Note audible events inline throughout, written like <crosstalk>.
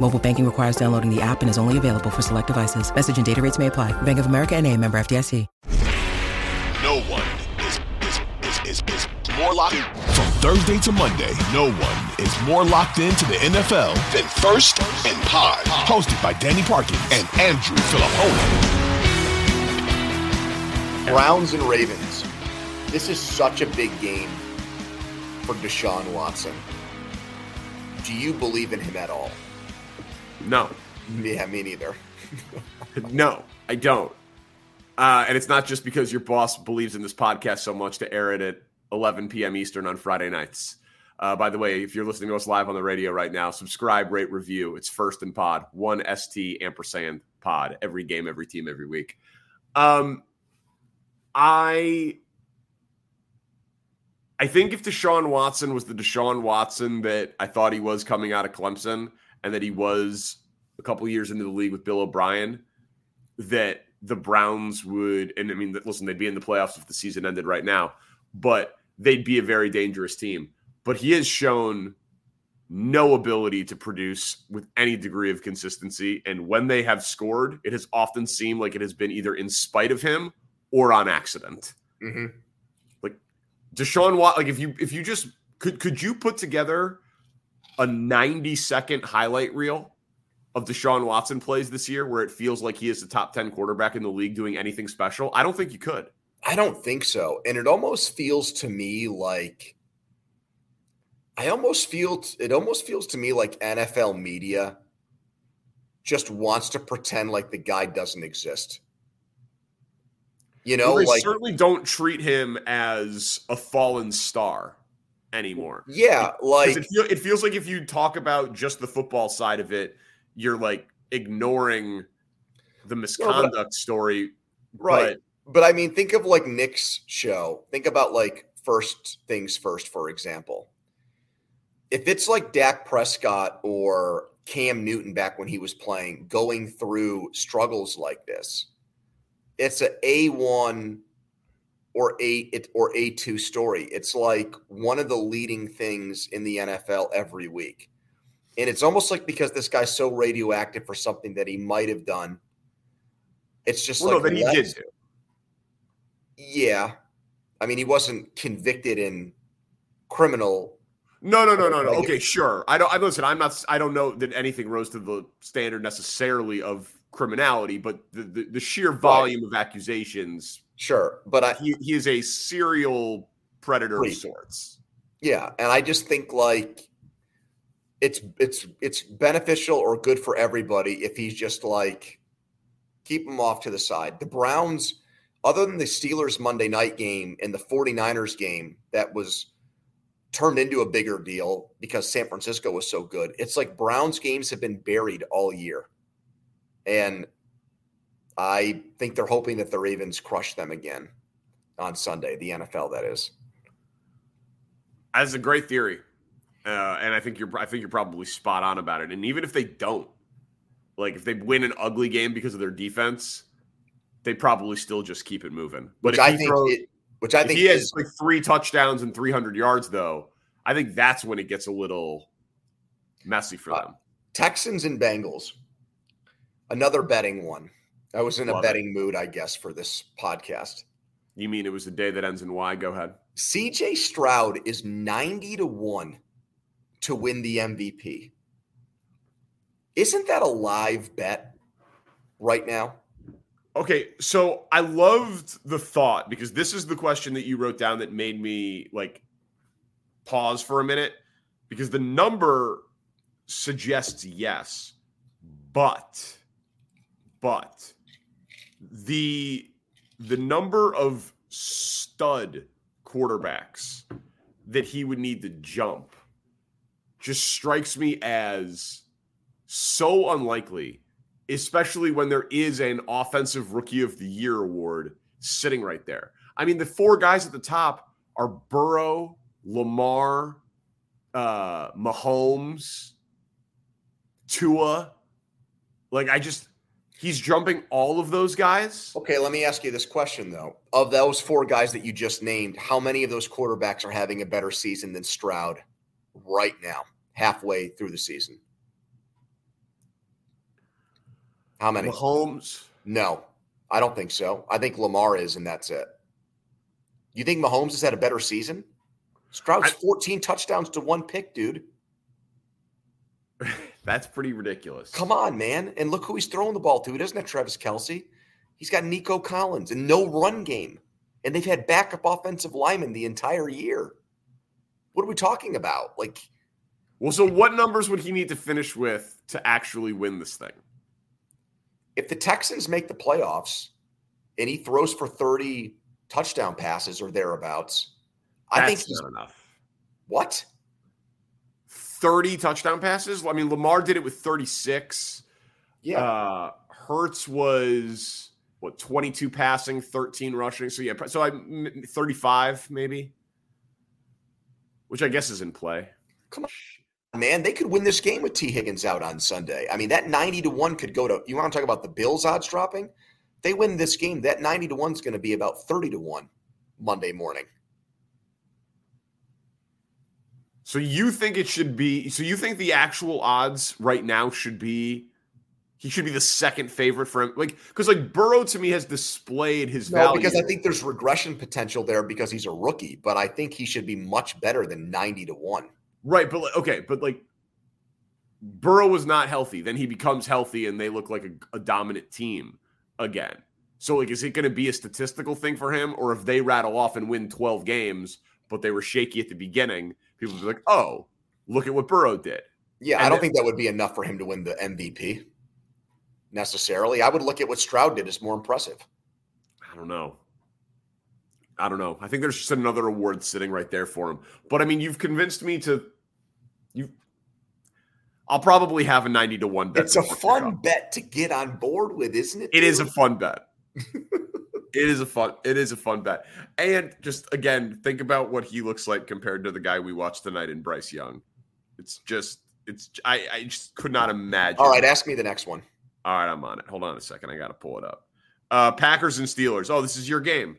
Mobile banking requires downloading the app and is only available for select devices. Message and data rates may apply. Bank of America and a member FDIC. No one is, is, is, is, is more locked From Thursday to Monday, no one is more locked into the NFL than First and Pod. Hosted by Danny Parkins and Andrew Fillipponi. Browns and Ravens. This is such a big game for Deshaun Watson. Do you believe in him at all? No. Yeah, me neither. <laughs> no, I don't. Uh, and it's not just because your boss believes in this podcast so much to air it at 11 p.m. Eastern on Friday nights. Uh, by the way, if you're listening to us live on the radio right now, subscribe, rate, review. It's first and pod, one ST ampersand pod, every game, every team, every week. Um, I I think if Deshaun Watson was the Deshaun Watson that I thought he was coming out of Clemson, and that he was a couple years into the league with Bill O'Brien, that the Browns would, and I mean, listen, they'd be in the playoffs if the season ended right now, but they'd be a very dangerous team. But he has shown no ability to produce with any degree of consistency. And when they have scored, it has often seemed like it has been either in spite of him or on accident. Mm-hmm. Like Deshaun Watt, like if you if you just could could you put together a 90 second highlight reel of Deshaun Watson plays this year where it feels like he is the top 10 quarterback in the league doing anything special? I don't think you could. I don't think so. And it almost feels to me like I almost feel it almost feels to me like NFL media just wants to pretend like the guy doesn't exist. You know, well, they like certainly don't treat him as a fallen star anymore. Yeah, like it, feel, it feels like if you talk about just the football side of it, you're like ignoring the misconduct no, but, story. Right. But, but I mean, think of like Nick's show. Think about like first things first, for example. If it's like Dak Prescott or Cam Newton back when he was playing, going through struggles like this, it's a A one or a it, or a two story. It's like one of the leading things in the NFL every week, and it's almost like because this guy's so radioactive for something that he might have done. It's just well, like no, that he did do. Yeah, I mean, he wasn't convicted in criminal. No, no, no, no, no. Okay, sure. I don't. I listen. I'm not. I don't know that anything rose to the standard necessarily of criminality, but the the, the sheer volume right. of accusations Sure, but I, he, he is a serial predator of sorts. Yeah, and I just think like it's it's it's beneficial or good for everybody if he's just like keep him off to the side. The Browns, other than the Steelers Monday night game and the 49ers game that was turned into a bigger deal because San Francisco was so good. It's like Browns games have been buried all year. And I think they're hoping that the Ravens crush them again on Sunday, the NFL that is. That's a great theory. Uh, and I think you're I think you're probably spot on about it. And even if they don't, like if they win an ugly game because of their defense, they probably still just keep it moving. But which I think, throws, it, which I think he has like three touchdowns and 300 yards, though, I think that's when it gets a little messy for Uh, them. Texans and Bengals. Another betting one. I was in a Love it. betting mood, I guess, for this podcast. You mean it was the day that ends in Y? Go ahead. CJ Stroud is 90 to 1 to win the MVP. Isn't that a live bet right now? Okay, so I loved the thought because this is the question that you wrote down that made me like pause for a minute because the number suggests yes, but but the the number of stud quarterbacks that he would need to jump just strikes me as so unlikely especially when there is an offensive rookie of the year award sitting right there. I mean, the four guys at the top are Burrow, Lamar, uh, Mahomes, Tua. Like, I just, he's jumping all of those guys. Okay, let me ask you this question though. Of those four guys that you just named, how many of those quarterbacks are having a better season than Stroud right now, halfway through the season? How many? Mahomes. No, I don't think so. I think Lamar is, and that's it. You think Mahomes has had a better season? Stroud's I- 14 touchdowns to one pick, dude. <laughs> That's pretty ridiculous. Come on, man. And look who he's throwing the ball to. He doesn't have Travis Kelce. He's got Nico Collins and no run game. And they've had backup offensive linemen the entire year. What are we talking about? Like, Well, so what numbers would he need to finish with to actually win this thing? if the Texans make the playoffs and he throws for 30 touchdown passes or thereabouts, I think he's not enough. what? 30 touchdown passes. I mean, Lamar did it with 36. Yeah. Uh, Hurts was what 22 passing, 13 rushing. So yeah, so I 35 maybe, which I guess is in play. Come on, man. They could win this game with Tee Higgins out on Sunday. I mean, that 90 to 1 could go to, you want to talk about the Bills odds dropping? They win this game, that 90 to 1 is going to be about 30 to 1 Monday morning. So you think it should be? So you think the actual odds right now should be? He should be the second favorite for him, like because like Burrow to me has displayed his No, value. because I think there's regression potential there because he's a rookie, but I think he should be much better than 90 to 1. right, but like, okay, but like Burrow was not healthy, then he becomes healthy, and they look like a, a dominant team again. So like, is it going to be a statistical thing for him, or if they rattle off and win 12 games, but they were shaky at the beginning, people be like, oh, look at what Burrow did. Yeah, And I don't then- think that would be enough for him to win the MVP necessarily. I would look at what Stroud did as more impressive. I don't know. I don't know. I think there's just another award sitting right there for him. But I mean, you've convinced me to. You, I'll probably have a ninety to one bet. It's a fun bet to get on board with, isn't it? It is a fun bet. <laughs> it is a fun. It is a fun bet. And just again, think about what he looks like compared to the guy we watched tonight in Bryce Young. It's just. It's. I. I just could not imagine. All right, ask me the next one. All right, I'm on it. Hold on a second. I got to pull it up. Uh, Packers and Steelers. Oh, this is your game.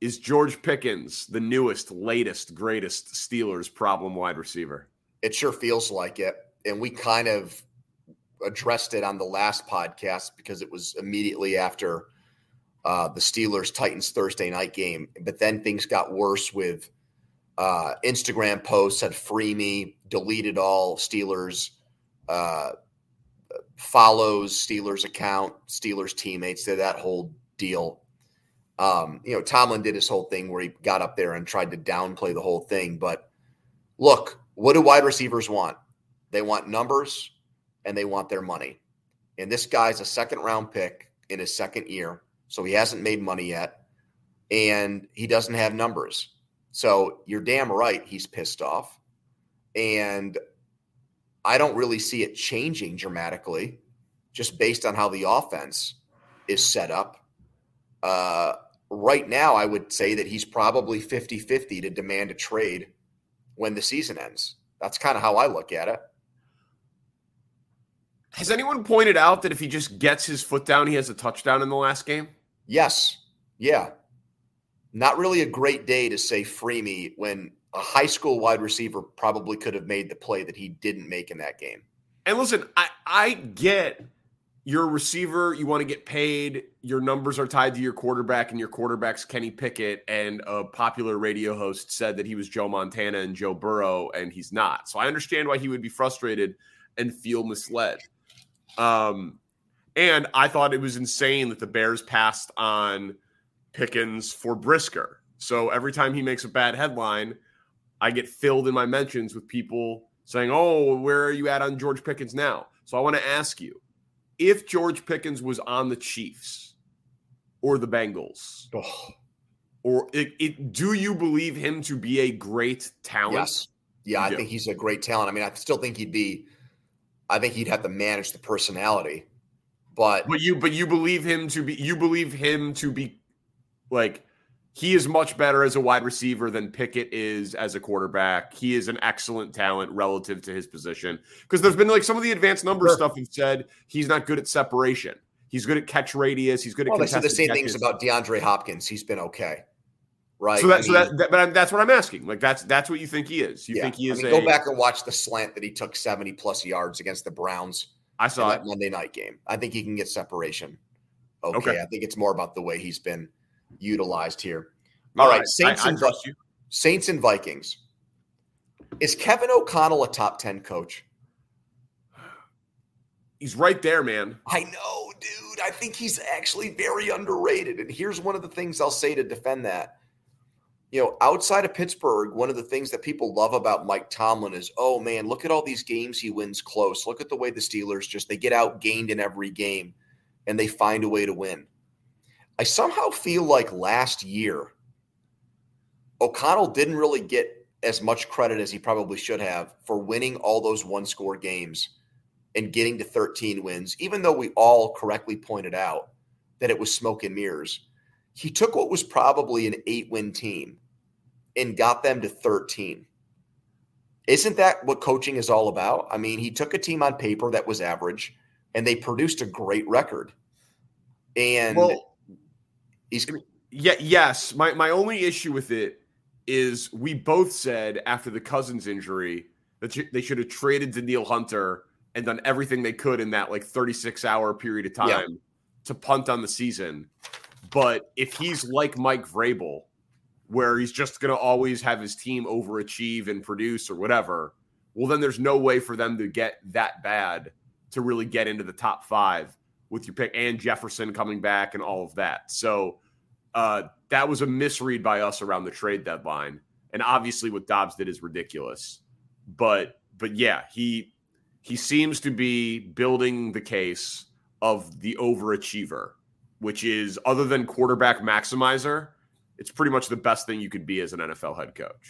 Is George Pickens the newest, latest, greatest Steelers problem wide receiver? It sure feels like it. And we kind of addressed it on the last podcast because it was immediately after uh, the Steelers Titans Thursday night game. But then things got worse with uh, Instagram posts said free me, deleted all Steelers, uh, follows Steelers account, Steelers teammates, did that whole deal. Um, you know, Tomlin did his whole thing where he got up there and tried to downplay the whole thing. But look, what do wide receivers want? They want numbers and they want their money. And this guy's a second round pick in his second year. So he hasn't made money yet. And he doesn't have numbers. So you're damn right he's pissed off. And I don't really see it changing dramatically just based on how the offense is set up. Uh, right now, I would say that he's probably 50 50 to demand a trade when the season ends. That's kind of how I look at it. Has anyone pointed out that if he just gets his foot down, he has a touchdown in the last game? Yes. Yeah. Not really a great day to say free me when a high school wide receiver probably could have made the play that he didn't make in that game. And listen, I, I get you're a receiver, you want to get paid, your numbers are tied to your quarterback, and your quarterback's Kenny Pickett. And a popular radio host said that he was Joe Montana and Joe Burrow, and he's not. So I understand why he would be frustrated and feel misled. Um, and I thought it was insane that the Bears passed on Pickens for Brisker. So every time he makes a bad headline, I get filled in my mentions with people saying, Oh, where are you at on George Pickens now? So I want to ask you if George Pickens was on the Chiefs or the Bengals, oh. or it, it, do you believe him to be a great talent? Yes. Yeah, I think he's a great talent. I mean, I still think he'd be, I think he'd have to manage the personality. But but you but you believe him to be you believe him to be like he is much better as a wide receiver than Pickett is as a quarterback. He is an excellent talent relative to his position. Because there's been like some of the advanced number sure. stuff have said he's not good at separation. He's good at catch radius. He's good at. Well, they said the same catches. things about DeAndre Hopkins. He's been okay, right? So, that, I mean, so that, that, but that's what I'm asking. Like that's that's what you think he is. You yeah. think he is? I mean, a, go back and watch the slant that he took 70 plus yards against the Browns. I saw that Monday night game. I think he can get separation. Okay. okay. I think it's more about the way he's been utilized here. All right, Saints, I, I and, Saints and Vikings. Is Kevin O'Connell a top 10 coach? He's right there, man. I know, dude. I think he's actually very underrated. And here's one of the things I'll say to defend that. You know, outside of Pittsburgh, one of the things that people love about Mike Tomlin is, oh man, look at all these games he wins close. Look at the way the Steelers just they get outgained in every game and they find a way to win. I somehow feel like last year O'Connell didn't really get as much credit as he probably should have for winning all those one score games and getting to 13 wins, even though we all correctly pointed out that it was smoke and mirrors. He took what was probably an eight win team and got them to 13. Isn't that what coaching is all about? I mean, he took a team on paper that was average and they produced a great record. And well, he's yeah, yes. My my only issue with it is we both said after the Cousins injury that they should have traded Danielle Hunter and done everything they could in that like 36 hour period of time yeah. to punt on the season. But if he's like Mike Vrabel, where he's just going to always have his team overachieve and produce or whatever, well, then there's no way for them to get that bad to really get into the top five with your pick and Jefferson coming back and all of that. So uh, that was a misread by us around the trade deadline. And obviously, what Dobbs did is ridiculous. But but yeah, he he seems to be building the case of the overachiever, which is other than quarterback maximizer, it's pretty much the best thing you could be as an NFL head coach.